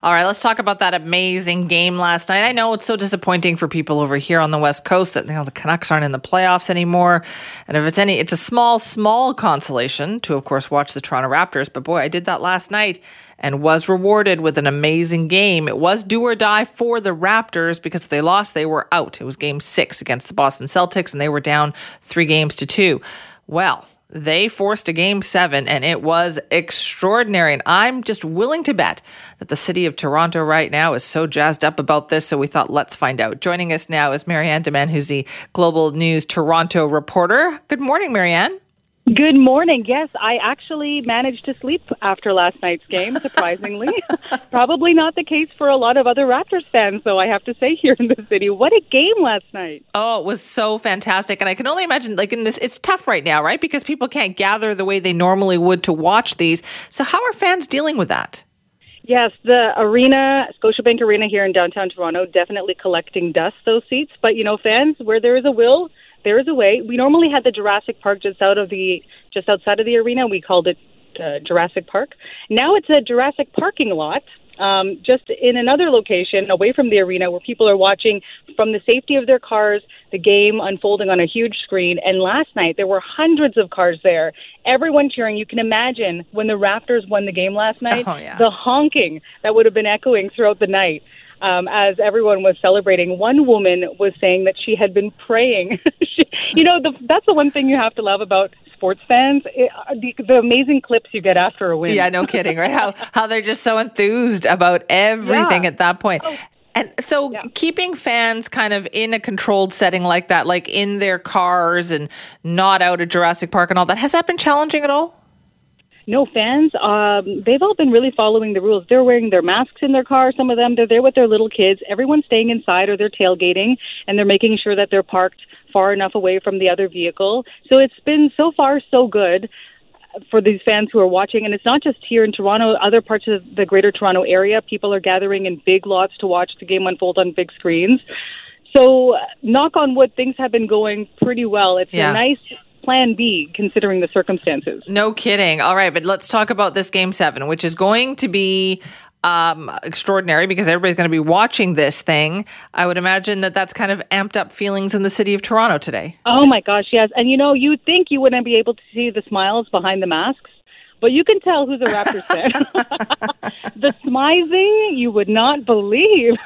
All right, let's talk about that amazing game last night. I know it's so disappointing for people over here on the West Coast that you know the Canucks aren't in the playoffs anymore. And if it's any, it's a small, small consolation to, of course, watch the Toronto Raptors. But boy, I did that last night and was rewarded with an amazing game. It was do or die for the Raptors because if they lost, they were out. It was Game Six against the Boston Celtics, and they were down three games to two. Well, they forced a game seven and it was extraordinary. And I'm just willing to bet that the city of Toronto right now is so jazzed up about this. So we thought, let's find out. Joining us now is Marianne Dimain, who's the Global News Toronto reporter. Good morning, Marianne. Good morning. Yes, I actually managed to sleep after last night's game, surprisingly. Probably not the case for a lot of other Raptors fans, though, I have to say, here in the city. What a game last night. Oh, it was so fantastic. And I can only imagine, like, in this, it's tough right now, right? Because people can't gather the way they normally would to watch these. So, how are fans dealing with that? Yes, the arena, Scotiabank Arena here in downtown Toronto, definitely collecting dust, those seats. But, you know, fans, where there is a will, there is a way. We normally had the Jurassic Park just out of the just outside of the arena. We called it uh, Jurassic Park. Now it's a Jurassic parking lot. Um, just in another location away from the arena where people are watching from the safety of their cars the game unfolding on a huge screen. And last night there were hundreds of cars there, everyone cheering. You can imagine when the Raptors won the game last night, oh, yeah. the honking that would have been echoing throughout the night um, as everyone was celebrating. One woman was saying that she had been praying. she, you know, the, that's the one thing you have to love about sports fans it, uh, the, the, amazing clips you get after a win. Yeah, no kidding, right? How how they're just so enthused about everything yeah. at that point. Oh. And so, Yeah. keeping fans kind of in a controlled setting like that, like in their cars and not out at Jurassic Park and all that, has that been challenging at all? No fans. Um, they've all been really following the rules. They're wearing their masks in their car. Some of them, they're there with their little kids. Everyone's staying inside or they're tailgating, and they're making sure that they're parked far enough away from the other vehicle. So it's been so far so good for these fans who are watching. And it's not just here in Toronto, other parts of the greater Toronto area. People are gathering in big lots to watch the game unfold on big screens. So, knock on wood, things have been going pretty well. It's Yeah. a nice plan B considering the circumstances. No kidding. All right, but let's talk about this game seven, which is going to be um, extraordinary because everybody's going to be watching this thing. I would imagine that that's kind of amped up feelings in the city of Toronto today. Oh my gosh, yes. And you know, you'd think you wouldn't be able to see the smiles behind the masks, but you can tell who's a Raptors fan. the smizing, you would not believe.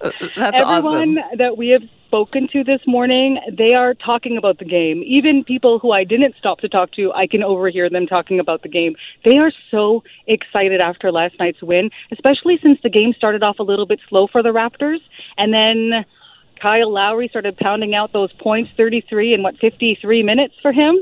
That's Everyone awesome. that we have spoken to this morning, they are talking about the game. Even people who I didn't stop to talk to, I can overhear them talking about the game. They are so excited after last night's win, especially since the game started off a little bit slow for the Raptors. And then Kyle Lowry started pounding out those points 33 in what, 53 minutes for him.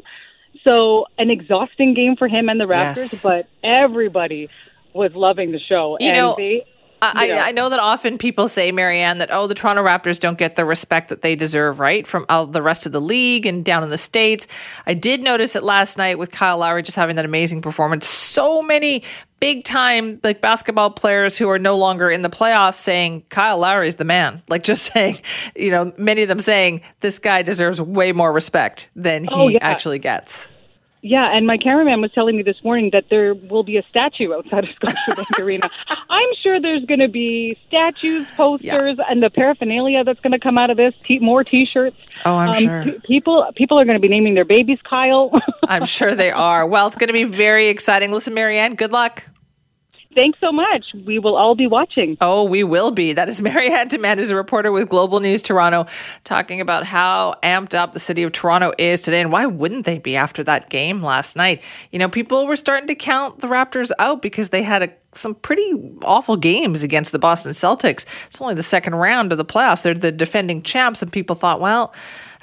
So an exhausting game for him and the Raptors, Yes. but everybody was loving the show. You and know, they, I, you know. I know that often people say, Marianne, that, oh, the Toronto Raptors don't get the respect that they deserve, right? From all the rest of the league and down in the States. I did notice it last night with Kyle Lowry just having that amazing performance. So many big time like basketball players who are no longer in the playoffs saying Kyle Lowry's the man. Like just saying, you know, many of them saying this guy deserves way more respect than oh, he Oh, yeah. actually gets. Yeah, and my cameraman was telling me this morning that there will be a statue outside of Scotiabank Arena. I'm sure there's going to be statues, posters, and the paraphernalia that's going to come out of this. T- more T-shirts. Oh, I'm Um, sure. pe- people people are going to be naming their babies Kyle. I'm sure they are. Well, it's going to be very exciting. Listen, Marianne, good luck. Thanks so much. We will all be watching. Oh, we will be. That is Marianne Dimain, who's a reporter with Global News Toronto, talking about how amped up the city of Toronto is today. And why wouldn't they be after that game last night? You know, people were starting to count the Raptors out because they had a, some pretty awful games against the Boston Celtics. It's only the second round of the playoffs. They're the defending champs, and people thought, well,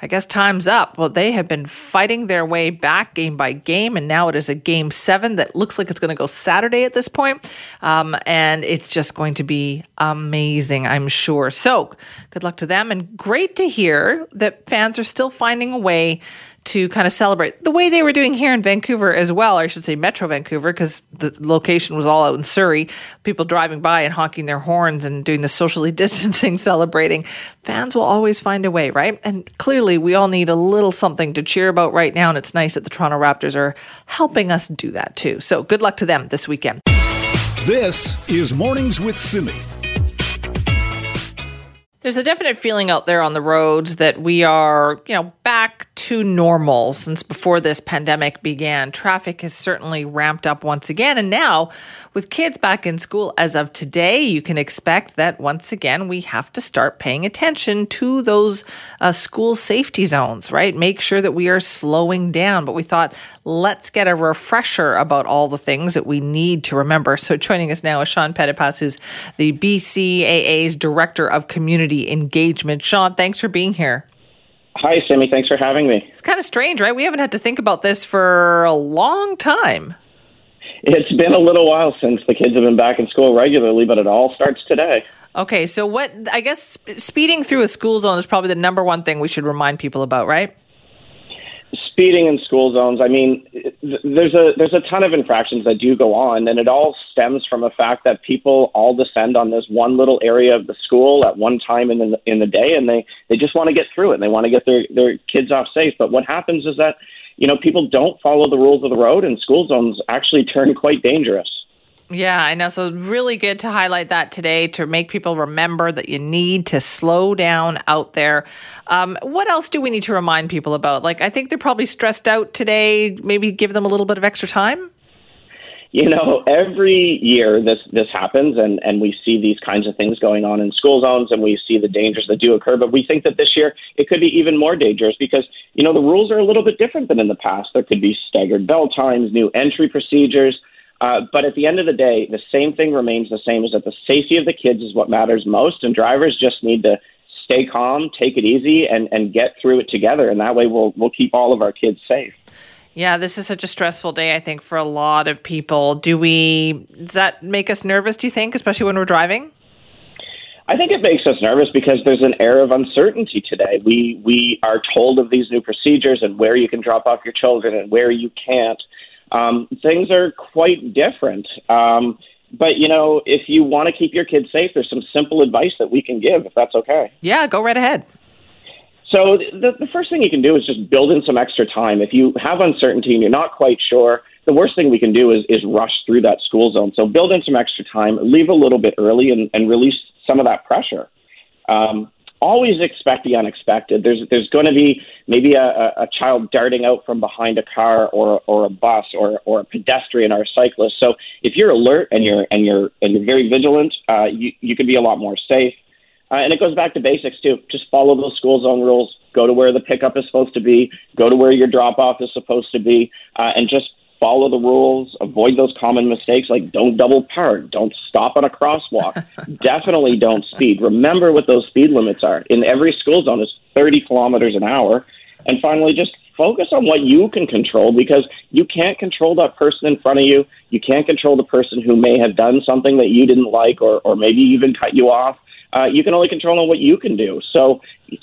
I guess time's up. Well, they have been fighting their way back game by game, and now it is a game seven that looks like it's going to go Saturday at this point. Um, and it's just going to be amazing, I'm sure. So, good luck to them, and great to hear that fans are still finding a way to kind of celebrate the way they were doing here in Vancouver as well, or I should say Metro Vancouver, because the location was all out in Surrey. People driving by and honking their horns and doing the socially distancing celebrating. Fans will always find a way, right? And clearly, we all need a little something to cheer about right now, and it's nice that the Toronto Raptors are helping us do that too. So good luck to them this weekend. This is Mornings with Simi. There's a definite feeling out there on the roads that we are, you know, back to normal since before this pandemic began. Traffic has certainly ramped up once again. And now, with kids back in school as of today, you can expect that once again we have to start paying attention to those uh, school safety zones, right? Make sure that we are slowing down. But we thought, let's get a refresher about all the things that we need to remember. So joining us now is Sean Pettipas, who's the BCAA's Director of Community Engagement. Sean, thanks for being here. Hi, Simi. Thanks for having me. It's kind of strange, right? We haven't had to think about this for a long time. It's been a little while since the kids have been back in school regularly, but it all starts today. Okay, so what I guess speeding through a school zone is probably the number one thing we should remind people about, right? Speeding in school zones. I mean, there's a there's a ton of infractions that do go on, and it all stems from the fact that people all descend on this one little area of the school at one time in the in the day, and they they just want to get through it. And they want to get their their kids off safe. But what happens is that you know people don't follow the rules of the road, and school zones actually turn quite dangerous. Yeah, I know. So really good to highlight that today to make people remember that you need to slow down out there. Um, what else do we need to remind people about? Like, I think they're probably stressed out today. Maybe give them a little bit of extra time. You know, every year this this happens, and and we see these kinds of things going on in school zones, and we see the dangers that do occur. But we think that this year it could be even more dangerous because you know the rules are a little bit different than in the past. There could be staggered bell times, new entry procedures. Uh, but at the end of the day, the same thing remains the same: is that the safety of the kids is what matters most, and drivers just need to stay calm, take it easy, and and get through it together. And that way, we'll we'll keep all of our kids safe. Yeah, this is such a stressful day. I think for a lot of people. Do we? Does that make us nervous? Do you think, especially when we're driving? I think it makes us nervous because there's an air of uncertainty today. We we are told of these new procedures and where you can drop off your children and where you can't um, things are quite different. Um, but you know, if you want to keep your kids safe, there's some simple advice that we can give, if that's okay. Yeah, go right ahead. So the, the first thing you can do is just build in some extra time. If you have uncertainty and you're not quite sure, the worst thing we can do is, is rush through that school zone. So build in some extra time, leave a little bit early, and, and release some of that pressure. Um, always expect the unexpected. There's there's going to be maybe a, a child darting out from behind a car or or a bus or or a pedestrian or a cyclist. So if you're alert and you're and you're and you're very vigilant, uh, you you can be a lot more safe. Uh, and it goes back to basics too. Just follow those school zone rules. Go to where the pickup is supposed to be. Go to where your drop off is supposed to be, uh, and just follow the rules, avoid those common mistakes like don't double park, don't stop on a crosswalk, definitely don't speed. Remember what those speed limits are. In every school zone is 30 kilometers an hour. And finally, just focus on what you can control because you can't control that person in front of you. You can't control the person who may have done something that you didn't like or, or maybe even cut you off. Uh, you can only control on what you can do. So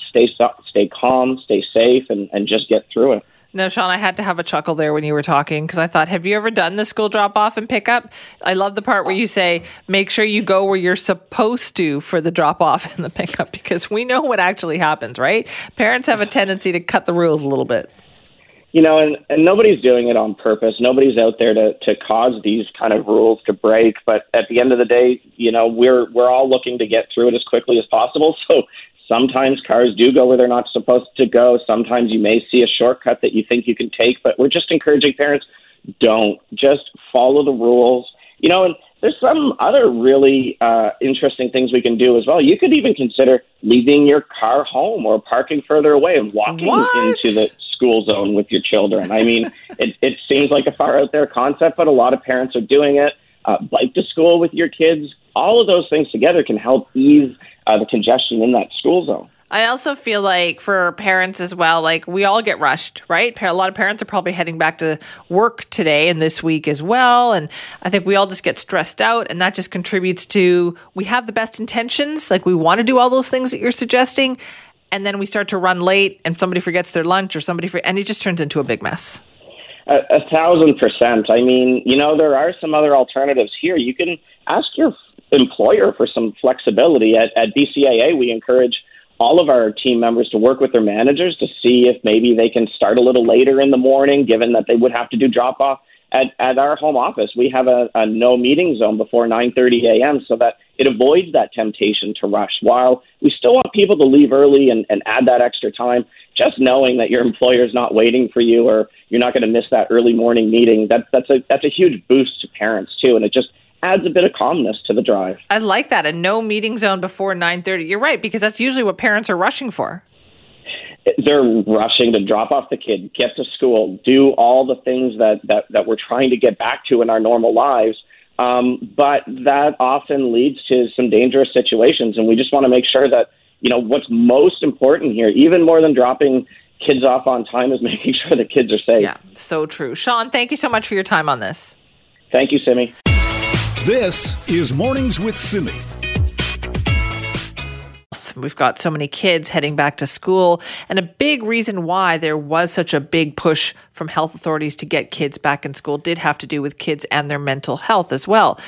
stay stay calm, stay safe, and, and just get through it. No, Sean, I had to have a chuckle there when you were talking because I thought, have you ever done the school drop off and pick up? I love the part where you say, make sure you go where you're supposed to for the drop off and the pickup because we know what actually happens, right? Parents have a tendency to cut the rules a little bit. You know, and, and nobody's doing it on purpose. Nobody's out there to, to cause these kind of rules to break. But at the end of the day, you know, we're we're all looking to get through it as quickly as possible. So Sometimes cars do go where they're not supposed to go. Sometimes you may see a shortcut that you think you can take, but we're just encouraging parents don't. Just follow the rules. You know, and there's some other really uh, interesting things we can do as well. You could even consider leaving your car home or parking further away and walking what? into the school zone with your children. I mean, it, it seems like a far out there concept, but a lot of parents are doing it. Uh, bike to school with your kids. All of those things together can help ease uh, the congestion in that school zone. I also feel like for parents as well, like we all get rushed, right? A lot of parents are probably heading back to work today and this week as well. And I think we all just get stressed out, and that just contributes to we have the best intentions. Like we want to do all those things that you're suggesting. and then we start to run late, and somebody forgets their lunch, or somebody, for, and it just turns into a big mess. A, a thousand percent. I mean, you know, there are some other alternatives here. You can ask your employer for some flexibility. At, at BCAA, we encourage all of our team members to work with their managers to see if maybe they can start a little later in the morning, given that they would have to do drop off. At, at our home office, we have a, a no meeting zone before 9:30 a.m. so that it avoids that temptation to rush. While we still want people to leave early and, and add that extra time, just knowing that your employer is not waiting for you or you're not going to miss that early morning meeting, that, that's a that's a huge boost to parents too, and it just adds a bit of calmness to the drive. I like that. A no meeting zone before 9:30. You're right because that's usually what parents are rushing for. They're rushing to drop off the kid, get to school, do all the things that that that we're trying to get back to in our normal lives. Um, but that often leads to some dangerous situations, and we just want to make sure that you know what's most important here, even more than dropping kids off on time, is making sure the kids are safe. Yeah, so true. Sean, thank you so much for your time on this. Thank you, Simi. This is Mornings with Simi. We've got so many kids heading back to school, and a big reason why there was such a big push from health authorities to get kids back in school did have to do with kids and their mental health as well.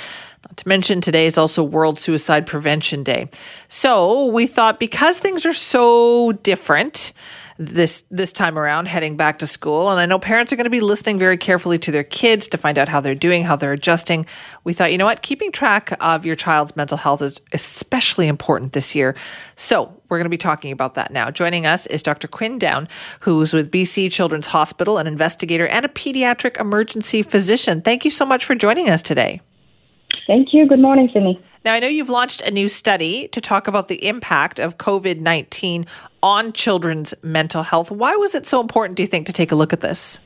Not to mention, today is also World Suicide Prevention Day. So we thought because things are so different, this this time around heading back to school and I know parents are going to be listening very carefully to their kids to find out how they're doing, how they're adjusting. We thought, you know what, keeping track of your child's mental health is especially important this year. So, we're going to be talking about that now. Joining us is Dr. Quynh Doan, who's with BC Children's Hospital, an investigator and a pediatric emergency physician. Thank you so much for joining us today. Thank you. Good morning, Simi. Now, I know you've launched a new study to talk about the impact of COVID 19 on children's mental health. Why was it so important, do you think, to take a look at this?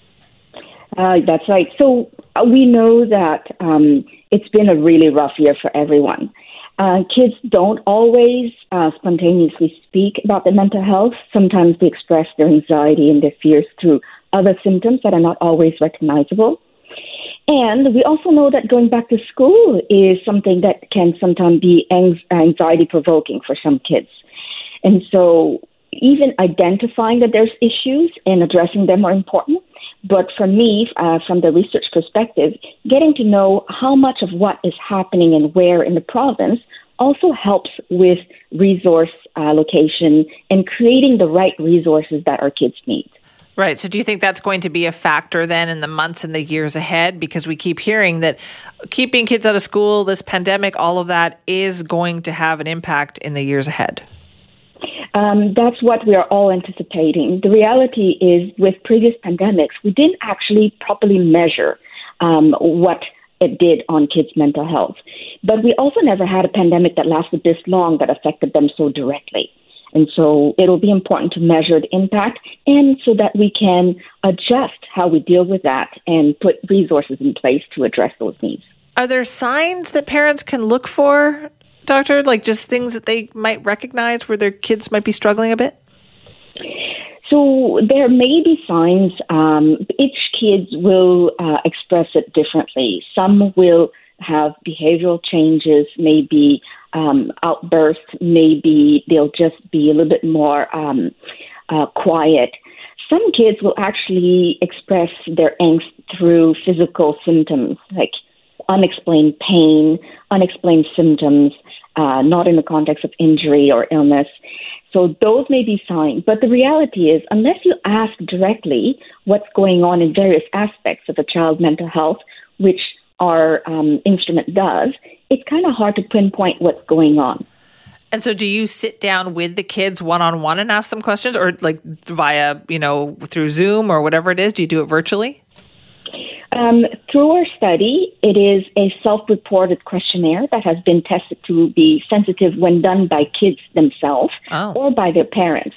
Uh, that's right. So uh, we know that um, it's been a really rough year for everyone. Uh, kids don't always uh, spontaneously speak about their mental health. Sometimes they express their anxiety and their fears through other symptoms that are not always recognizable. And we also know that going back to school is something that can sometimes be anxiety provoking for some kids. And so even identifying that there's issues and addressing them are important. But for me, uh, from the research perspective, getting to know how much of what is happening and where in the province also helps with resource allocation and creating the right resources that our kids need. Right. So, do you think that's going to be a factor then in the months and the years ahead? Because we keep hearing that keeping kids out of school, this pandemic, all of that is going to have an impact in the years ahead. Um, that's what we are all anticipating. The reality is, with previous pandemics, we didn't actually properly measure um, what it did on kids' mental health. But we also never had a pandemic that lasted this long that affected them so directly. And so it'll be important to measure the impact and so that we can adjust how we deal with that and put resources in place to address those needs. Are there signs that parents can look for doctor? Like just things that they might recognize where their kids might be struggling a bit? So there may be signs. Um, each kids will uh, express it differently. Some will have behavioral changes, maybe um, outbursts, maybe they'll just be a little bit more um, uh, quiet. Some kids will actually express their angst through physical symptoms like unexplained pain, unexplained symptoms, uh, not in the context of injury or illness. So those may be signs. But the reality is, unless you ask directly what's going on in various aspects of a child's mental health, which our um, instrument does, it's kind of hard to pinpoint what's going on. And so, do you sit down with the kids one on one and ask them questions, or like via, you know, through Zoom or whatever it is? Do you do it virtually? Um, through our study, it is a self reported questionnaire that has been tested to be sensitive when done by kids themselves oh. or by their parents.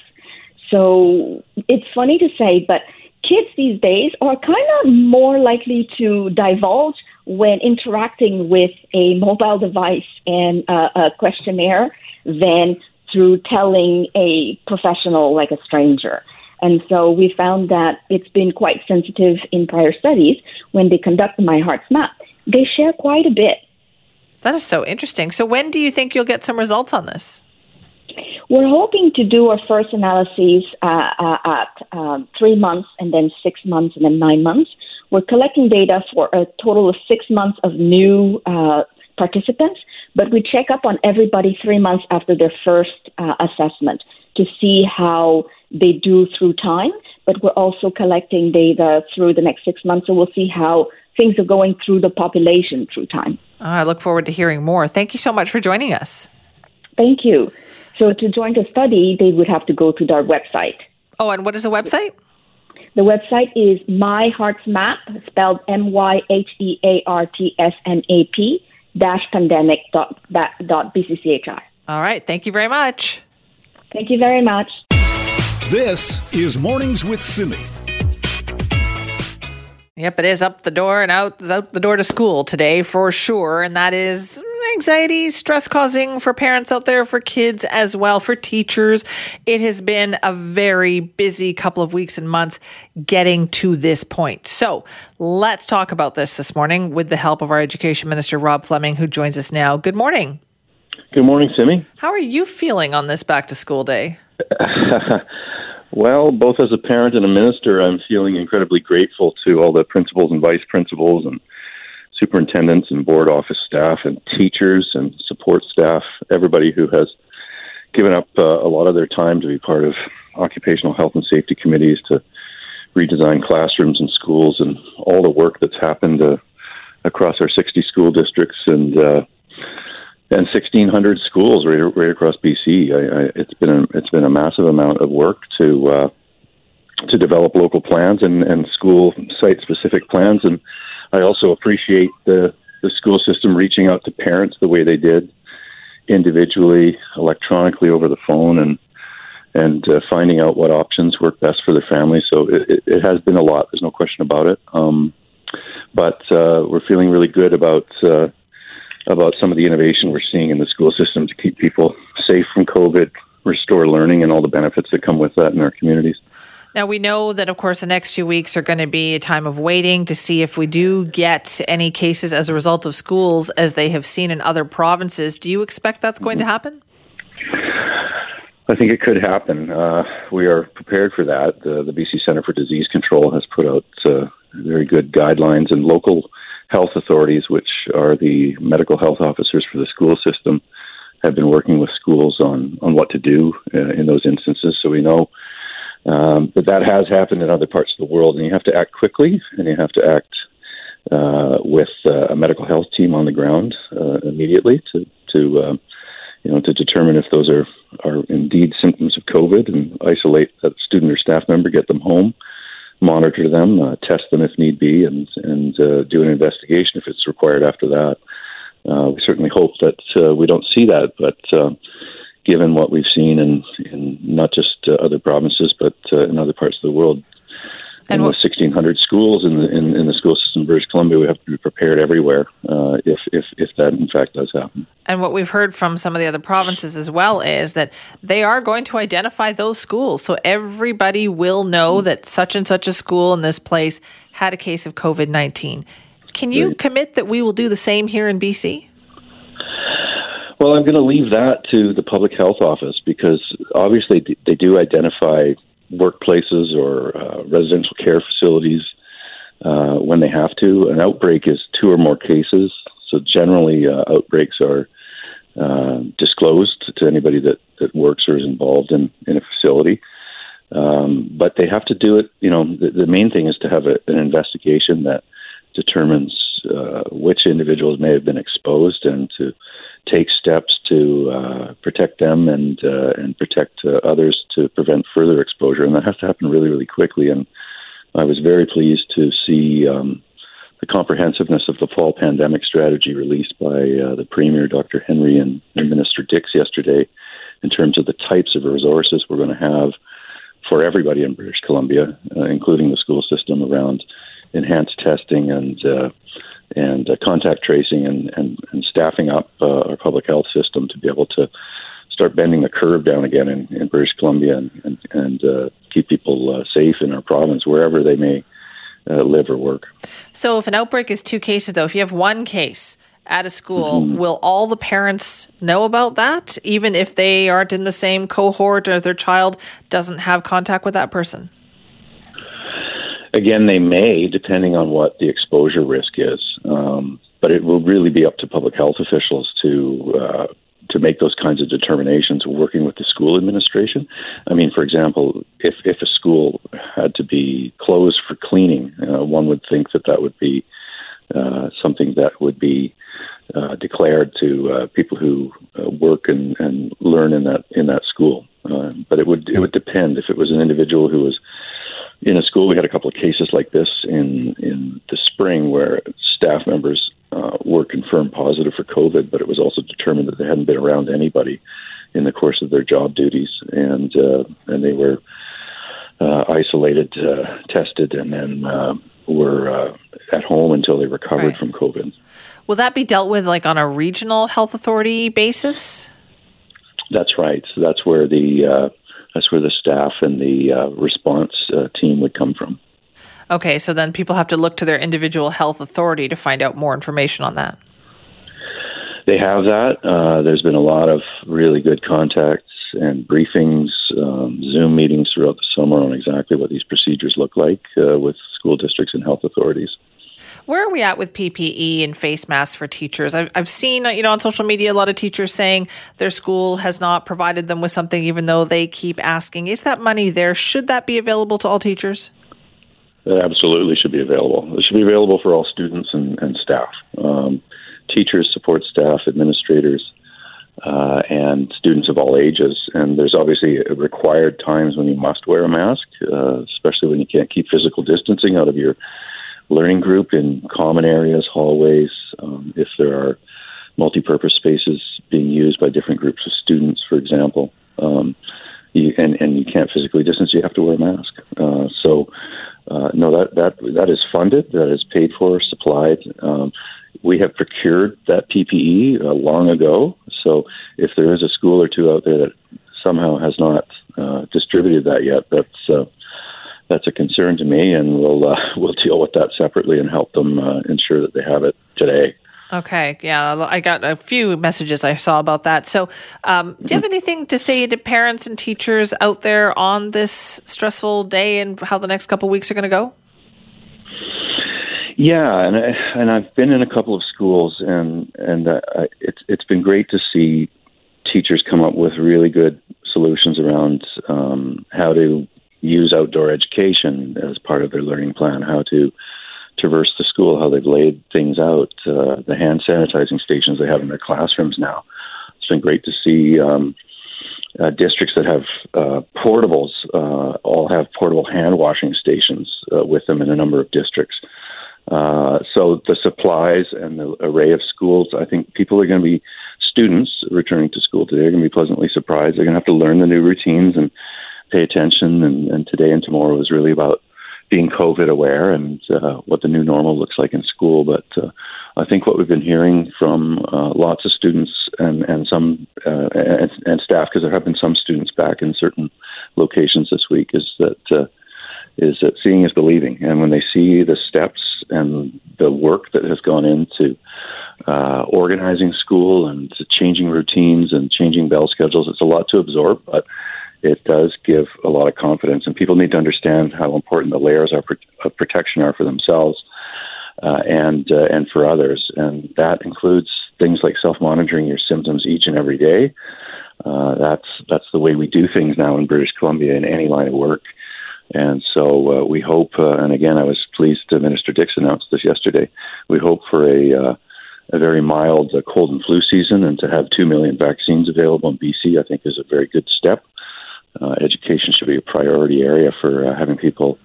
So it's funny to say, but kids these days are kind of more likely to divulge when interacting with a mobile device and uh, a questionnaire than through telling a professional like a stranger. And so we found that it's been quite sensitive in prior studies when they conduct the My Hearts Map. They share quite a bit. That is so interesting. So when do you think you'll get some results on this? We're hoping to do our first analyses uh, uh, at um, three months and then six months and then nine months. We're collecting data for a total of six months of new uh, participants, but we check up on everybody three months after their first uh, assessment to see how they do through time. But we're also collecting data through the next six months, so we'll see how things are going through the population through time. Oh, I look forward to hearing more. Thank you so much for joining us. Thank you. So to join the study, they would have to go to our website. Oh, and what is the website? The website is My Hearts Map, spelled M Y H E A R T S M A P dash pandemic dot, dot BCCHI. All right. Thank you very much. Thank you very much. This is Mornings with Simi. Yep, it is up the door and out out the door to school today for sure, and that is anxiety, stress causing for parents out there, for kids as well, for teachers. It has been a very busy couple of weeks and months getting to this point. So let's talk about this this morning with the help of our Education Minister, Rob Fleming, who joins us now. Good morning. Good morning, Simi. How are you feeling on this back to school day? well, both as a parent and a minister, I'm feeling incredibly grateful to all the principals and vice principals and superintendents and board office staff and teachers and support staff, everybody who has given up uh, a lot of their time to be part of occupational health and safety committees to redesign classrooms and schools and all the work that's happened uh, across our 60 school districts and uh, and 1,600 schools right, right across BC. I, I, it's been a, it's been a massive amount of work to uh, to develop local plans and, and school site specific plans and I also appreciate the the school system reaching out to parents the way they did, individually, electronically, over the phone, and and uh, finding out what options work best for their family. So it, it, it has been a lot. There's no question about it. Um, but uh, we're feeling really good about uh, about some of the innovation we're seeing in the school system to keep people safe from COVID, restore learning, and all the benefits that come with that in our communities. Now, we know that, of course, the next few weeks are going to be a time of waiting to see if we do get any cases as a result of schools as they have seen in other provinces. Do you expect that's going to happen? I think it could happen. Uh, we are prepared for that. The, the, BC Centre for Disease Control has put out uh, very good guidelines, and local health authorities, which are the medical health officers for the school system, have been working with schools on, on what to do uh, in those instances. So we know um, but that has happened in other parts of the world, and you have to act quickly, and you have to act uh, with uh, a medical health team on the ground uh, immediately to to uh, you know to determine if those are are indeed symptoms of COVID, and isolate that student or staff member, get them home, monitor them, uh, test them if need be, and and uh, do an investigation if it's required after that. we certainly hope that we don't see that, but given what we've seen in, in not just uh, other provinces, but uh, in other parts of the world. And, and with 1,600 schools in the, in, in, the school system in British Columbia, we have to be prepared everywhere uh, if, if, if that in fact does happen. And what we've heard from some of the other provinces as well is that they are going to identify those schools. So everybody will know that such and such a school in this place had a case of COVID 19. Can you commit that we will do the same here in BC? Well, I'm going to leave that to the public health office because obviously they do identify workplaces or uh, residential care facilities uh, when they have to. An outbreak is two or more cases, so generally uh, outbreaks are uh, disclosed to anybody that, that works or is involved in, in a facility. Um, but they have to do it. You know, the, the main thing is to have a, an investigation that determines uh, which individuals may have been exposed and to take steps to uh, protect them and uh, and protect uh, others to prevent further exposure. And that has to happen really, really quickly. And I was very pleased to see um, the comprehensiveness of the fall pandemic strategy released by uh, the Premier, Dr. Henry, and, Minister Dix yesterday, in terms of the types of resources we're going to have for everybody in British Columbia, uh, including the school system, around enhanced testing and uh, and uh, contact tracing and, and, and staffing up uh, our public health system to be able to start bending the curve down again in, in British Columbia and, and, and uh, keep people uh, safe in our province wherever they may uh, live or work. So, if an outbreak is two cases, though, if you have one case at a school, mm-hmm. will all the parents know about that, even if they aren't in the same cohort or their child doesn't have contact with that person? Again, they may, depending on what the exposure risk is. Um, but it will really be up to public health officials to uh, to make those kinds of determinations working with the school administration. I mean, for example, if, if a school had to be closed for cleaning, uh, one would think that that would be uh, something that would be uh, declared to uh, people who uh, work and, and learn in that in that school. Uh, but it would it would depend if it was an individual who was in a school. We had a couple of cases like this in in the spring where staff members uh, were confirmed positive for COVID, but it was also determined that they hadn't been around anybody in the course of their job duties, and uh, and they were uh, isolated, uh, tested, and then uh, were uh, at home until they recovered right. from COVID. Will that be dealt with like on a regional health authority basis? That's right. So that's where the uh, that's where the staff and the uh, response uh, team would come from. Okay, so then people have to look to their individual health authority to find out more information on that. They have that. Uh, there's been a lot of really good contacts and briefings, um, Zoom meetings throughout the summer on exactly what these procedures look like uh, with school districts and health authorities. Where are we at with PPE and face masks for teachers? I've, I've seen, you know, on social media, a lot of teachers saying their school has not provided them with something, even though they keep asking. Is that money there? Should that be available to all teachers? It absolutely should be available. It should be available for all students and, and staff, um, teachers, support staff, administrators, uh, and students of all ages. And there's obviously required times when you must wear a mask, uh, especially when you can't keep physical distancing out of your learning group in common areas, hallways, um, if there are multi-purpose spaces being used by different groups of students, for example. Um, you, and, and you can't physically distance, you have to wear a mask. Uh, so, uh, no, that, that, that is funded, that is paid for, supplied. Um, we have procured that PPE uh, long ago. So, if there is a school or two out there that somehow has not uh, distributed that yet, that's uh, that's a concern to me, and we'll uh, we'll deal with that separately and help them uh, ensure that they have it today. Okay, yeah, I got a few messages I saw about that. So, um, do you have anything to say to parents and teachers out there on this stressful day and how the next couple weeks are going to go? Yeah, and I, and I've been in a couple of schools, and and uh, it's it's been great to see teachers come up with really good solutions around um, how to use outdoor education as part of their learning plan, how to traverse the school, how they've laid things out, uh, the hand sanitizing stations they have in their classrooms now. It's been great to see um, uh, districts that have uh, portables uh, all have portable hand washing stations uh, with them in a number of districts. Uh, so the supplies and the array of schools, I think people are going to be students returning to school today are going to be pleasantly surprised. They're going to have to learn the new routines and pay attention. And, and today and tomorrow is really about being COVID aware and uh, what the new normal looks like in school. But uh, I think what we've been hearing from uh, lots of students and and some uh, and, and, staff, because there have been some students back in certain locations this week, is that uh, is that seeing is believing. And when they see the steps and the work that has gone into uh, organizing school and changing routines and changing bell schedules, it's a lot to absorb, but it does give a lot of confidence, and people need to understand how important the layers are, of protection are for themselves uh, and uh, and for others, and that includes things like self-monitoring your symptoms each and every day. Uh, that's that's the way we do things now in British Columbia in any line of work. And so uh, we hope, uh, and again, I was pleased to Minister Dix announced this yesterday. We hope for a uh, a very mild cold and flu season, and to have two million vaccines available in BC, I think is a very good step uh, education should be a priority area for uh, having people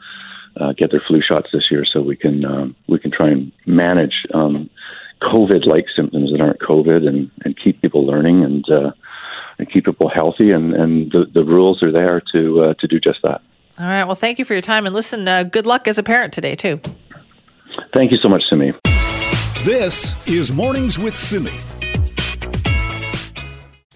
uh, get their flu shots this year, so we can um, we can try and manage um, COVID-like symptoms that aren't COVID, and, and keep people learning and uh, and keep people healthy. And, and the, the rules are there to uh, to do just that. All right. Well, thank you for your time, and listen. Uh, good luck as a parent today too. Thank you so much, Simi. This is Mornings with Simi.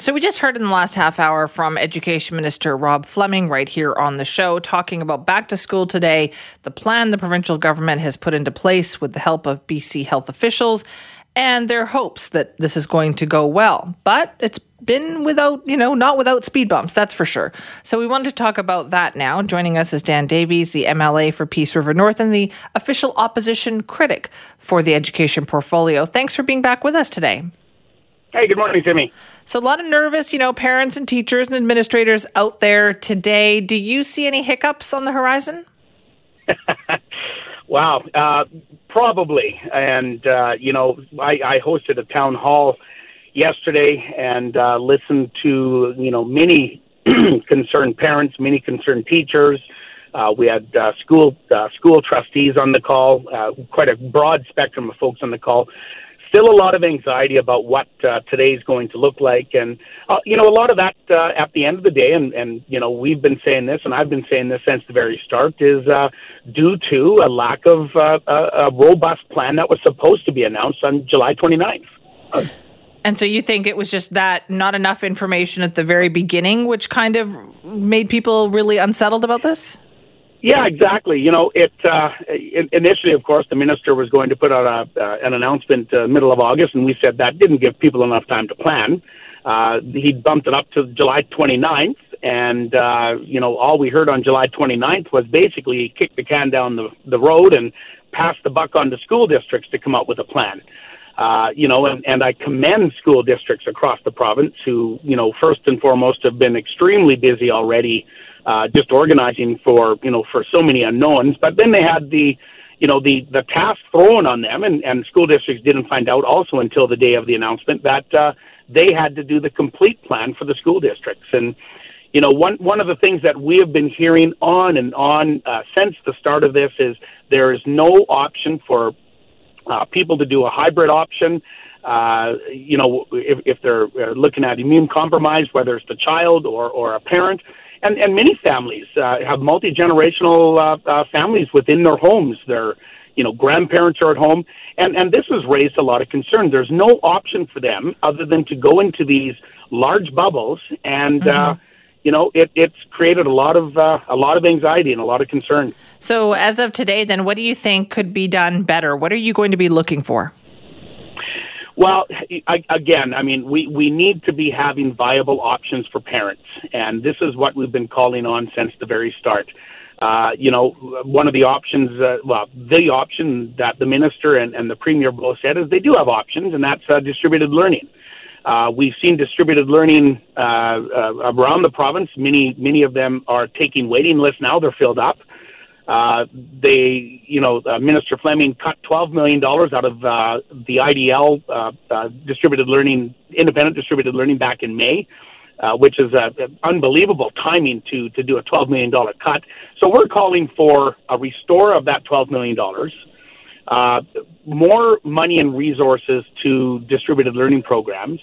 So, we just heard in the last half hour from Education Minister Rob Fleming right here on the show, talking about back to school today, the plan the provincial government has put into place with the help of BC health officials, and their hopes that this is going to go well. But it's been without, you know, not without speed bumps, that's for sure. So we wanted to talk about that now. Joining us is Dan Davies, the MLA for Peace River North and the official opposition critic for the education portfolio. Thanks for being back with us today. Hey, good morning, Simi. So, a lot of nervous, you know, parents and teachers and administrators out there today. Do you see any hiccups on the horizon? wow, uh, probably. And, uh, you know, I, I hosted a town hall yesterday and uh, listened to you know many concerned parents, many concerned teachers. Uh, we had uh, school uh, school trustees on the call, uh, quite a broad spectrum of folks on the call. Still a lot of anxiety about what uh, today's going to look like, and uh, you know a lot of that uh, at the end of the day, and and you know we've been saying this, and I've been saying this since the very start, is uh, due to a lack of uh, a, a robust plan that was supposed to be announced on July 29th. And so you think it was just that not enough information at the very beginning, which kind of made people really unsettled about this? Yeah, exactly. You know, it uh, initially, of course, the minister was going to put out a, uh, an announcement uh, middle of August, and we said that didn't give people enough time to plan. Uh, he bumped it up to July 29th, and uh, you know, all we heard on July 29th was basically he kicked the can down the the road and passed the buck on to school districts to come up with a plan. Uh, you know, and, and I commend school districts across the province who, you know, first and foremost have been extremely busy already, uh, just organizing for, you know, for so many unknowns. But then they had the, you know, the, the task thrown on them, and, and school districts didn't find out also until the day of the announcement that uh, they had to do the complete plan for the school districts. And, you know, one, one of the things that we have been hearing on and on uh, since the start of this is there is no option for uh, people to do a hybrid option. Uh, you know, if, if they're uh, looking at immune compromise, whether it's the child or, or a parent, and, and many families uh, have multi generational uh, uh, families within their homes. Their, you know, grandparents are at home, and and this has raised a lot of concern. There's no option for them other than to go into these large bubbles and. Uh, mm-hmm. Uh, you know, it, it's created a lot of uh, a lot of anxiety and a lot of concern. So, as of today, then, what do you think could be done better? What are you going to be looking for? Well, I, again, I mean, we, we need to be having viable options for parents, and this is what we've been calling on since the very start. Uh, you know, one of the options, uh, well, the option that the minister and, and the premier both said is they do have options, and that's uh, distributed learning. Uh, we've seen distributed learning uh, uh, around the province. Many many of them are taking waiting lists now. They're filled up. Uh, they, you know, uh, Minister Fleming cut $12 million out of uh, the IDL uh, uh, distributed learning, independent distributed learning back in May, uh, which is uh, unbelievable timing to, to do a $12 million cut. So we're calling for a restore of that $12 million uh, more money and resources to distributed learning programs,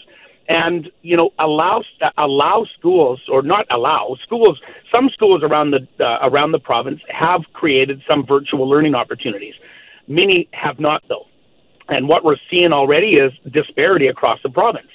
and you know allow allow schools or not allow schools. Some schools around the uh, around the province have created some virtual learning opportunities. Many have not though, and what we're seeing already is disparity across the province.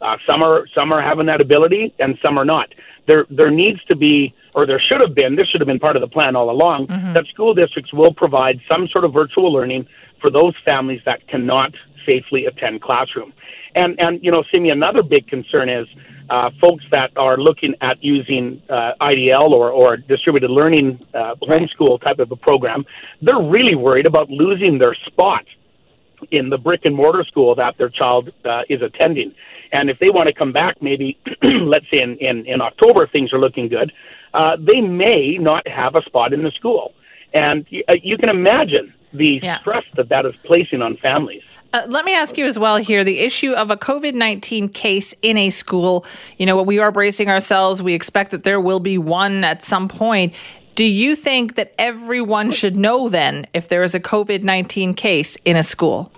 Uh, some are some are having that ability, and some are not. There there needs to be, or there should have been. This should have been part of the plan all along. Mm-hmm. That school districts will provide some sort of virtual learning for those families that cannot safely attend classroom. And and you know, Simi, another big concern is uh, folks that are looking at using uh, IDL or, or distributed learning uh, homeschool type of a program. They're really worried about losing their spot in the brick and mortar school that their child uh, is attending. And if they want to come back, maybe let's say in, in, in October, things are looking good, uh, they may not have a spot in the school. And y- uh, you can imagine the yeah. stress that that is placing on families. Uh, let me ask you as well here the issue of a COVID 19 case in a school. You know, we are bracing ourselves. We expect that there will be one at some point. Do you think that everyone should know then if there is a COVID 19 case in a school?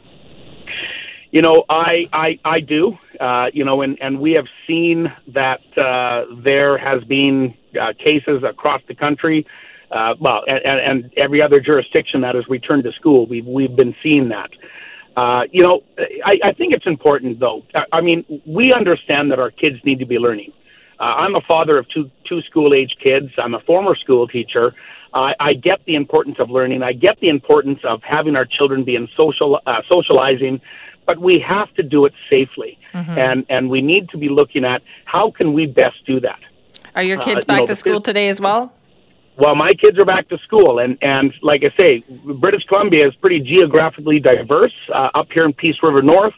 You know, I I, I do. Uh, you know, and, and we have seen that uh, there has been uh, cases across the country. Uh, well, and, and every other jurisdiction that has returned to school, we've we've been seeing that. Uh, you know, I, I think it's important though. I mean, we understand that our kids need to be learning. Uh, I'm a father of two two school age kids. I'm a former school teacher. Uh, I get the importance of learning. I get the importance of having our children be in social uh, socializing but we have to do it safely, mm-hmm. and and we need to be looking at how can we best do that. Are your uh, kids uh, back you know, to school today as well? Well, my kids are back to school, and and like I say, British Columbia is pretty geographically diverse. Uh, up here in Peace River North,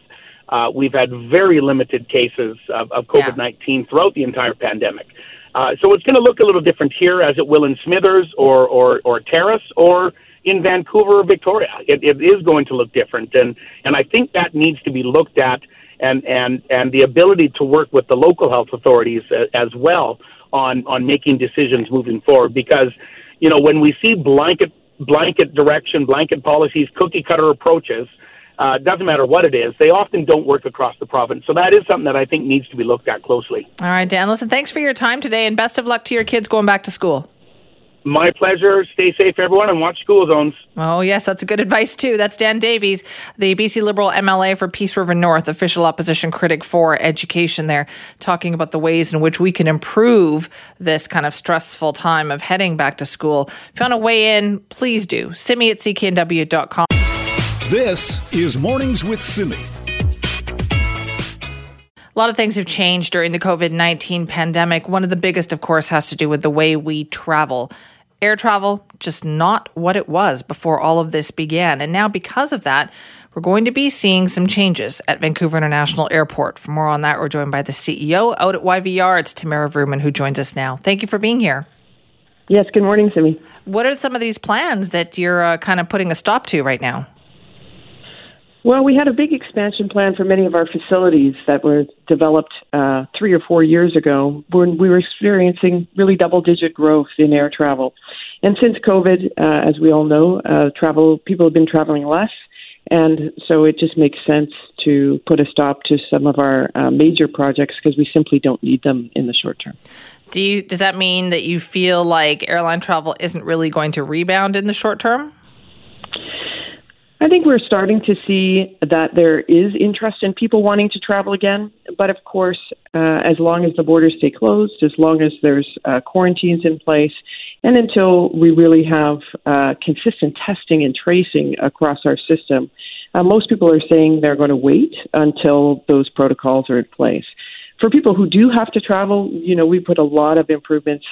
uh, we've had very limited cases of, of COVID nineteen yeah. throughout the entire pandemic. Uh, so it's going to look a little different here, as it will in Smithers or or, or Terrace or in Vancouver or Victoria. It, it is going to look different, and and I think that needs to be looked at, and and and the ability to work with the local health authorities as well on on making decisions moving forward because you know when we see blanket blanket direction blanket policies cookie cutter approaches uh, doesn't matter what it is, they often don't work across the province. So that is something that I think needs to be looked at closely. All right, Dan, listen, thanks for your time today and best of luck to your kids going back to school. My pleasure. Stay safe, everyone, and watch school zones. Oh, yes, that's a good advice, too. That's Dan Davies, the BC Liberal MLA for Peace River North, official opposition critic for education there, talking about the ways in which we can improve this kind of stressful time of heading back to school. If you want to weigh in, please do. Simi at cknw.com. This is Mornings with Simi. A lot of things have changed during the COVID 19 pandemic. One of the biggest, of course, has to do with the way we travel air travel just not what it was before all of this began. And now, because of that, we're going to be seeing some changes at Vancouver International Airport. For more on that, we're joined by the CEO out at YVR. It's Tamara Vrooman who joins us now. Thank you for being here. Yes, good morning, Simi. What are some of these plans that you're uh, kind of putting a stop to right now? Well, we had a big expansion plan for many of our facilities that were developed uh, three or four years ago when we were experiencing really double digit growth in air travel. And since COVID, uh, as we all know, uh, travel people have been traveling less. And so it just makes sense to put a stop to some of our uh, major projects because we simply don't need them in the short term. Do you, does that mean that you feel like airline travel isn't really going to rebound in the short term? I think we're starting to see that there is interest in people wanting to travel again. But of course, uh, as long as the borders stay closed, as long as there's uh, quarantines in place, and until we really have uh, consistent testing and tracing across our system, uh, most people are saying they're going to wait until those protocols are in place. For people who do have to travel, you know, we put a lot of improvements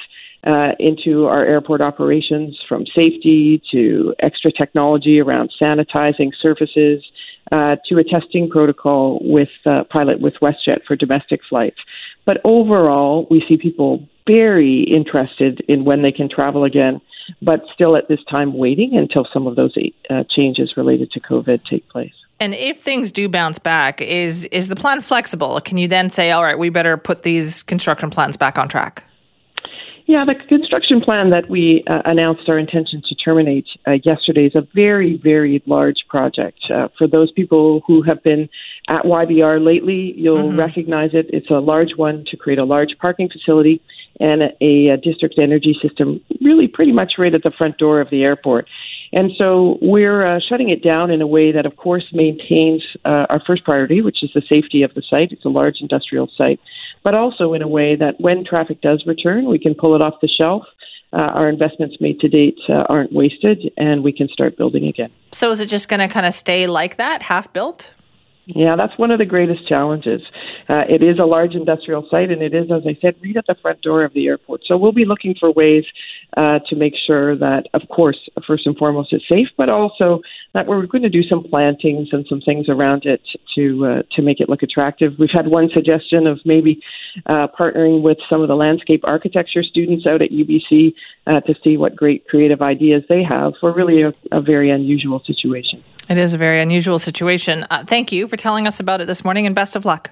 uh, into our airport operations from safety to extra technology around sanitizing surfaces uh, to a testing protocol with uh, pilot with WestJet for domestic flights. But overall, we see people very interested in when they can travel again, but still at this time waiting until some of those uh, changes related to COVID take place. And if things do bounce back, is is the plan flexible? Can you then say, all right, we better put these construction plans back on track? Yeah, the construction plan that we uh, announced our intention to terminate uh, yesterday is a very, very large project. Uh, for those people who have been at YVR lately, you'll mm-hmm. recognize it. It's a large one to create a large parking facility and a, a district energy system, really pretty much right at the front door of the airport. And so we're uh, shutting it down in a way that, of course, maintains uh, our first priority, which is the safety of the site. It's a large industrial site, but also in a way that when traffic does return, we can pull it off the shelf. Uh, our investments made to date uh, aren't wasted, and we can start building again. So, is it just going to kind of stay like that, half built? Yeah, that's one of the greatest challenges. Uh, it is a large industrial site, and it is, as I said, right at the front door of the airport. So we'll be looking for ways uh, to make sure that, of course, first and foremost, it's safe, but also that we're going to do some plantings and some things around it to uh, to make it look attractive. We've had one suggestion of maybe uh, partnering with some of the landscape architecture students out at UBC uh, to see what great creative ideas they have for really a, a very unusual situation. It is a very unusual situation. Uh, thank you for telling us about it this morning and best of luck.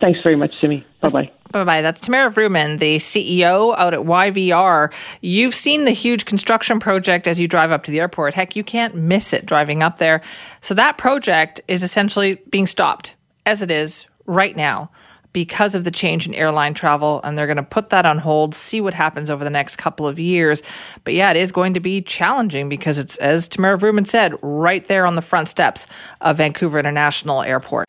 Thanks very much, Simi. Bye bye. Bye bye. That's Tamara Vrooman, the CEO out at YVR. You've seen the huge construction project as you drive up to the airport. Heck, you can't miss it driving up there. So that project is essentially being stopped as it is right now because of the change in airline travel, and they're going to put that on hold, see what happens over the next couple of years. But yeah, it is going to be challenging because it's, as Tamara Vrooman said, right there on the front steps of Vancouver International Airport.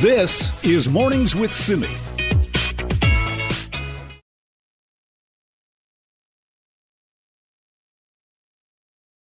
This is Mornings with Simi.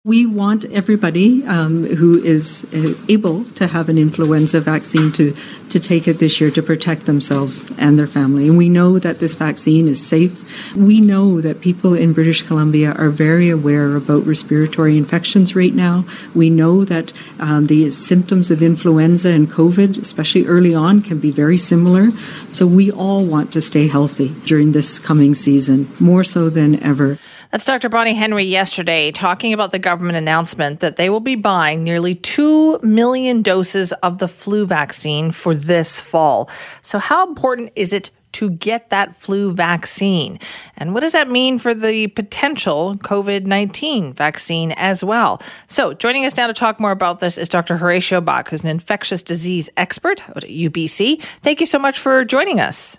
We want everybody um, who is uh, able to have an influenza vaccine to, to take it this year to protect themselves and their family. And we know that this vaccine is safe. We know that people in British Columbia are very aware about respiratory infections right now. We know that um, the symptoms of influenza and COVID, especially early on, can be very similar. So we all want to stay healthy during this coming season, more so than ever. That's Dr. Bonnie Henry yesterday talking about the government announcement that they will be buying nearly 2 million doses of the flu vaccine for this fall. So, how important is it to get that flu vaccine? And what does that mean for the potential COVID 19 vaccine as well? So, joining us now to talk more about this is Dr. Horacio Bach, who's an infectious disease expert at UBC. Thank you so much for joining us.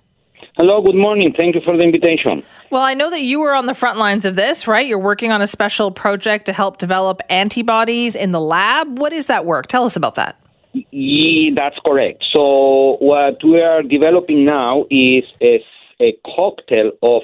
Hello, good morning. Thank you for the invitation. Well, I know that you were on the front lines of this, right? You're working on a special project to help develop antibodies in the lab. What is that work? Tell us about that. Yeah, that's correct. So, what we are developing now is a, a cocktail of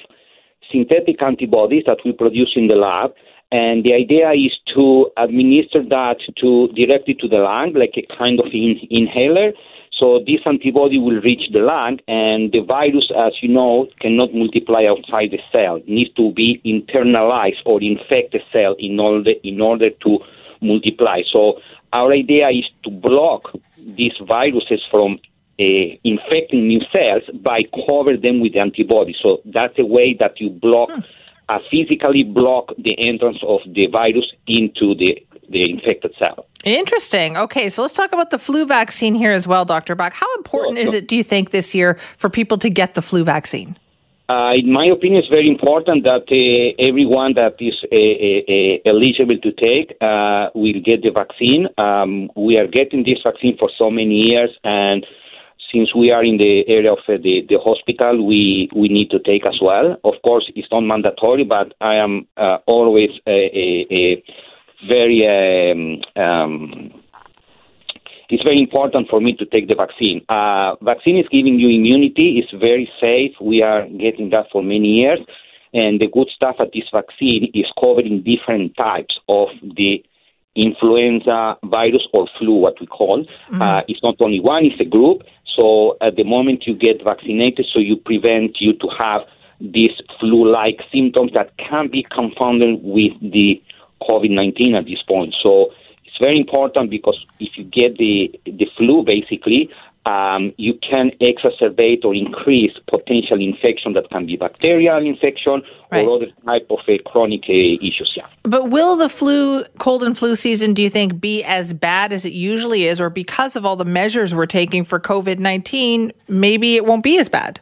synthetic antibodies that we produce in the lab. And the idea is to administer that to directly to the lung, like a kind of in, inhaler so this antibody will reach the lung, and the virus, as you know, cannot multiply outside the cell. It needs to be internalized or infect the cell in order in order to multiply. So our idea is to block these viruses from uh, infecting new cells by cover them with the antibody. So that's a way that you block, hmm. uh, physically block the entrance of the virus into the the infected cell. Interesting. Okay, so let's talk about the flu vaccine here as well, Dr. Bach. How important is it, do you think, this year for people to get the flu vaccine? Uh, in my opinion, it's very important that uh, everyone that is uh, uh, uh eligible to take uh, will get the vaccine. Um, we are getting this vaccine for so many years, and since we are in the area of the, the hospital, we, we need to take as well. Of course, it's not mandatory, but I am always a, a very um, um, it's very important for me to take the vaccine. Uh, vaccine is giving you immunity. It's very safe. We are getting that for many years. And the good stuff at this vaccine is covering different types of the influenza virus or flu, what we call. Mm-hmm. Uh, it's not only one, it's a group. So at the moment you get vaccinated, so you prevent you to have these flu-like symptoms that can be confounded with the COVID 19 at this point. So it's very important because if you get the, the flu, basically, um, you can exacerbate or increase potential infection that can be bacterial infection right. or other type of uh, chronic uh, issues. Yeah. But will the flu, cold and flu season, do you think, be as bad as it usually is, or because of all the measures we're taking for COVID nineteen, maybe it won't be as bad?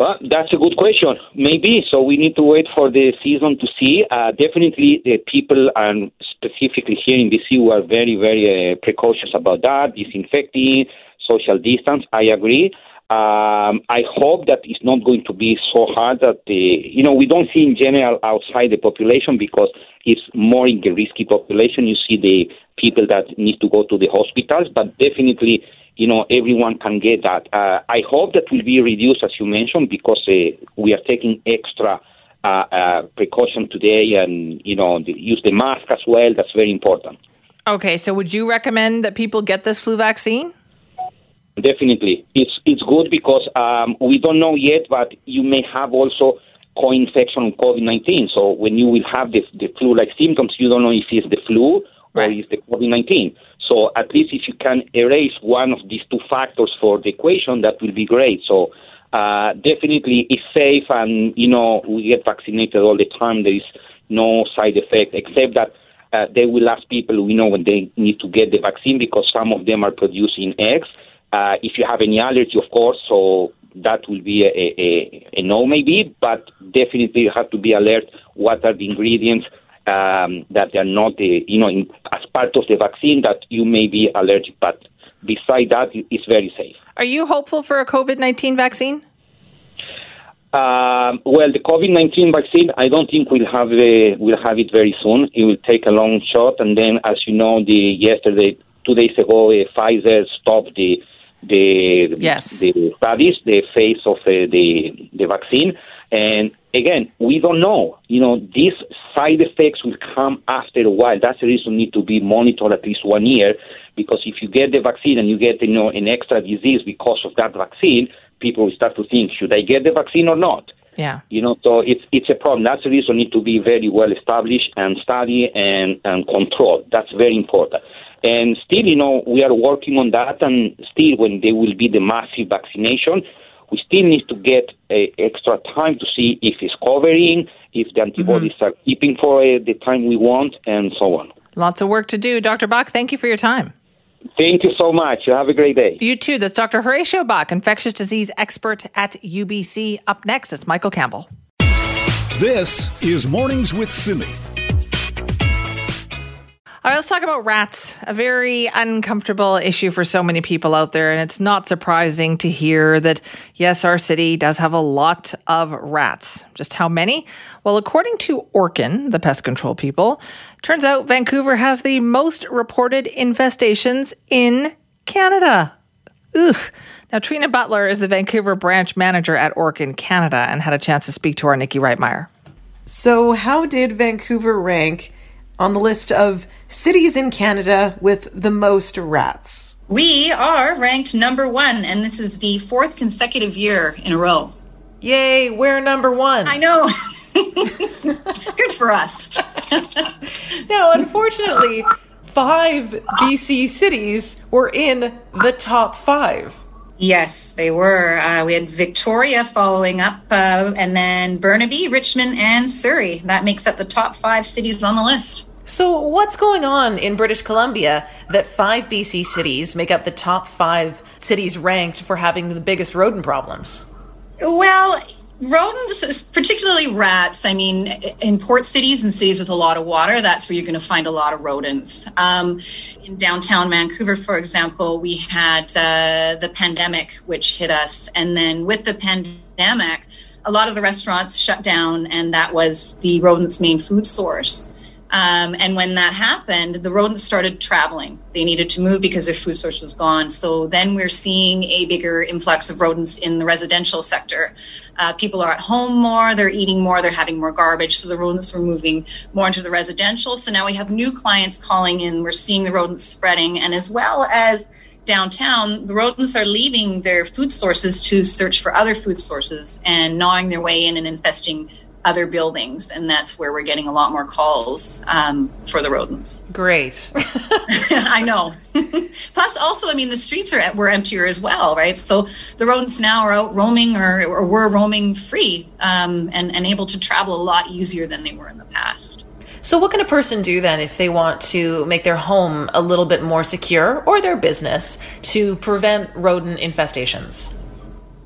Well, that's a good question. Maybe. So we need to wait for the season to see. Uh, definitely, the people, and specifically here in BC, are very, very uh, precautious about that, disinfecting, social distance. I agree. Um, I hope that it's not going to be so hard that the, you know, we don't see in general outside the population because it's more in the risky population. You see the people that need to go to the hospitals, but definitely you know, everyone can get that. Uh, I hope that will be reduced, as you mentioned, because uh, we are taking extra uh, uh precaution today, and you know, the, use the mask as well. That's very important. Okay, so would you recommend that people get this flu vaccine? Definitely, it's it's good because um, we don't know yet, but you may have also co-infection of COVID nineteen. So when you will have the the flu-like symptoms, you don't know if it's the flu or right. it's the COVID nineteen. So at least if you can erase one of these two factors for the equation, that will be great. So uh, definitely it's safe, and you know we get vaccinated all the time. There is no side effect except that uh, they will ask people, we know, when they need to get the vaccine because some of them are producing eggs. Uh, if you have any allergy, of course, so that will be a, a, a no maybe, but definitely you have to be alert what are the ingredients um, that they are not, uh, you know, in, as part of the vaccine that you may be allergic. But beside that, it's very safe. Are you hopeful for a COVID 19 vaccine? Um, well, the COVID nineteen vaccine, I don't think we'll have uh, we'll have it very soon. It will take a long shot, and then, as you know, the yesterday, two days ago, uh, Pfizer stopped the the yes. the studies, the phase of uh, the the vaccine, and again, we don't know. You know, these side effects will come after a while. That's the reason need to be monitored at least one year, because if you get the vaccine and you get, you know, an extra disease because of that vaccine, people will start to think, should I get the vaccine or not? Yeah. You know, so it's it's a problem. That's the reason need to be very well established and studied and, and controlled. That's very important. And still, you know, we are working on that. And still, when there will be the massive vaccination, we still need to get a extra time to see if it's covering, if the antibodies mm-hmm. are keeping for uh, the time we want, and so on. Lots of work to do. Dr. Bach, thank you for your time. Thank you so much. You Have a great day. You too. That's Dr. Horacio Bach, infectious disease expert at UBC. Up next, it's Michael Campbell. This is Mornings with Simi. All right, let's talk about rats. A very uncomfortable issue for so many people out there. And it's not surprising to hear that, yes, our city does have a lot of rats. Just how many? Well, according to Orkin, the pest control people, turns out Vancouver has the most reported infestations in Canada. Ugh. Now, Trina Butler is the Vancouver branch manager at Orkin Canada and had a chance to speak to our Nikki Reitmeyer. So, how did Vancouver rank on the list of cities in Canada with the most rats. We are ranked number one, and this is the fourth consecutive year in a row. Yay, we're number one. I know. Good for us. now, unfortunately, five BC cities were in the top five. Yes, they were. Uh, we had Victoria following up, uh, and then Burnaby, Richmond, and Surrey. That makes up the top five cities on the list. So, what's going on in British Columbia that five BC cities make up the top five cities ranked for having the biggest rodent problems? Well, rodents, particularly rats, I mean, in port cities and cities with a lot of water, that's where you're going to find a lot of rodents. Um, in downtown Vancouver, for example, we had uh, the pandemic, which hit us. And then with the pandemic, a lot of the restaurants shut down, and that was the rodents' main food source. Um, and when that happened, the rodents started traveling. They needed to move because their food source was gone. So then we're seeing a bigger influx of rodents in the residential sector. Uh, people are at home more, they're eating more, they're having more garbage. So the rodents were moving more into the residential. So now we have new clients calling in. We're seeing the rodents spreading. And as well as downtown, the rodents are leaving their food sources to search for other food sources and gnawing their way in and infesting other buildings, and that's where we're getting a lot more calls um, for the rodents. Great. I know. Plus, also, I mean, the streets are were emptier as well, right? So the rodents now are out roaming, or, or were roaming free, um, and and able to travel a lot easier than they were in the past. So, what can a person do then if they want to make their home a little bit more secure or their business to prevent rodent infestations?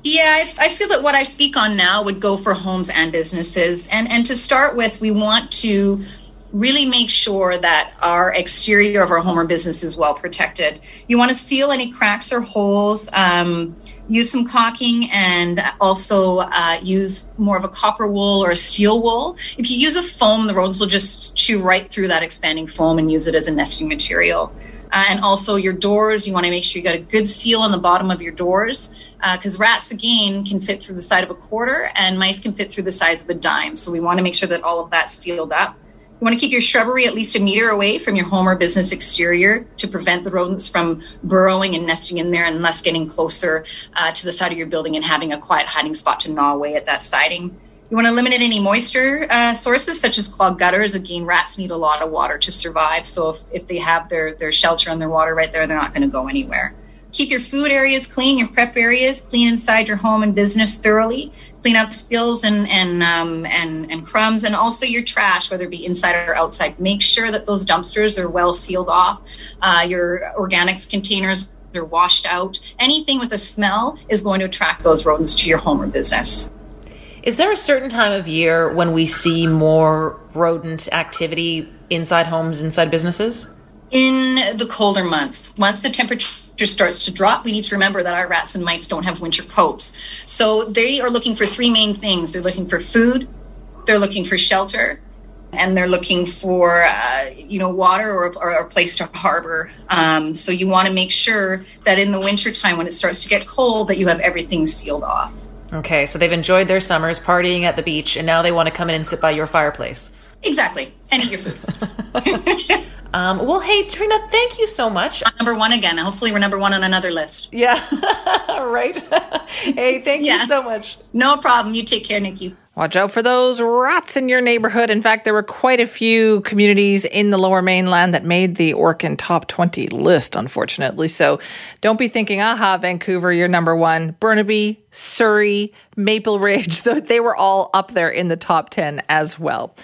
Yeah, I, I, feel that what I speak on now would go for homes and businesses. And and to start with, we want to really make sure that our exterior of our home or business is well protected. You want to seal any cracks or holes. Um, use some caulking and also uh, use more of a copper wool or a steel wool. If you use a foam, the rodents will just chew right through that expanding foam and use it as a nesting material. Uh, and also your doors, you want to make sure you got a good seal on the bottom of your doors because uh, rats, again, can fit through the side of a quarter and mice can fit through the size of a dime. So we want to make sure that all of that's sealed up. You want to keep your shrubbery at least a meter away from your home or business exterior to prevent the rodents from burrowing and nesting in there and thus getting closer uh, to the side of your building and having a quiet hiding spot to gnaw away at that siding. You want to eliminate any moisture uh, sources such as clogged gutters. Again, rats need a lot of water to survive. So if, if they have their, their shelter and their water right there, they're not going to go anywhere. Keep your food areas clean, your prep areas clean inside your home and business thoroughly. Clean up spills and and um, and and crumbs, and also your trash, whether it be inside or outside. Make sure that those dumpsters are well sealed off. Uh, your organics containers are washed out. Anything with a smell is going to attract those rodents to your home or business. Is there a certain time of year when we see more rodent activity inside homes, inside businesses? In the colder months. Once the temperature starts to drop, we need to remember that our rats and mice don't have winter coats. So they are looking for three main things they're looking for food, they're looking for shelter, and they're looking for uh, you know water or, or, a place to harbor. Um, so you want to make sure that in the wintertime when it starts to get cold that you have everything sealed off. Okay, so they've enjoyed their summers partying at the beach, and now they want to come in and sit by your fireplace. Exactly. And eat your food. Um, well, hey, Trina, thank you so much. I'm number one again. Hopefully, we're number one on another list. Yeah, right. hey, thank Yeah. you so much. No problem. You take care, Nikki. Watch out for those rats in your neighborhood. In fact, there were quite a few communities in the lower mainland that made the Orkin top 20 list, unfortunately. So don't be thinking, aha, Vancouver, you're number one. Burnaby, Surrey, Maple Ridge, they were all up there in the top 10 as well.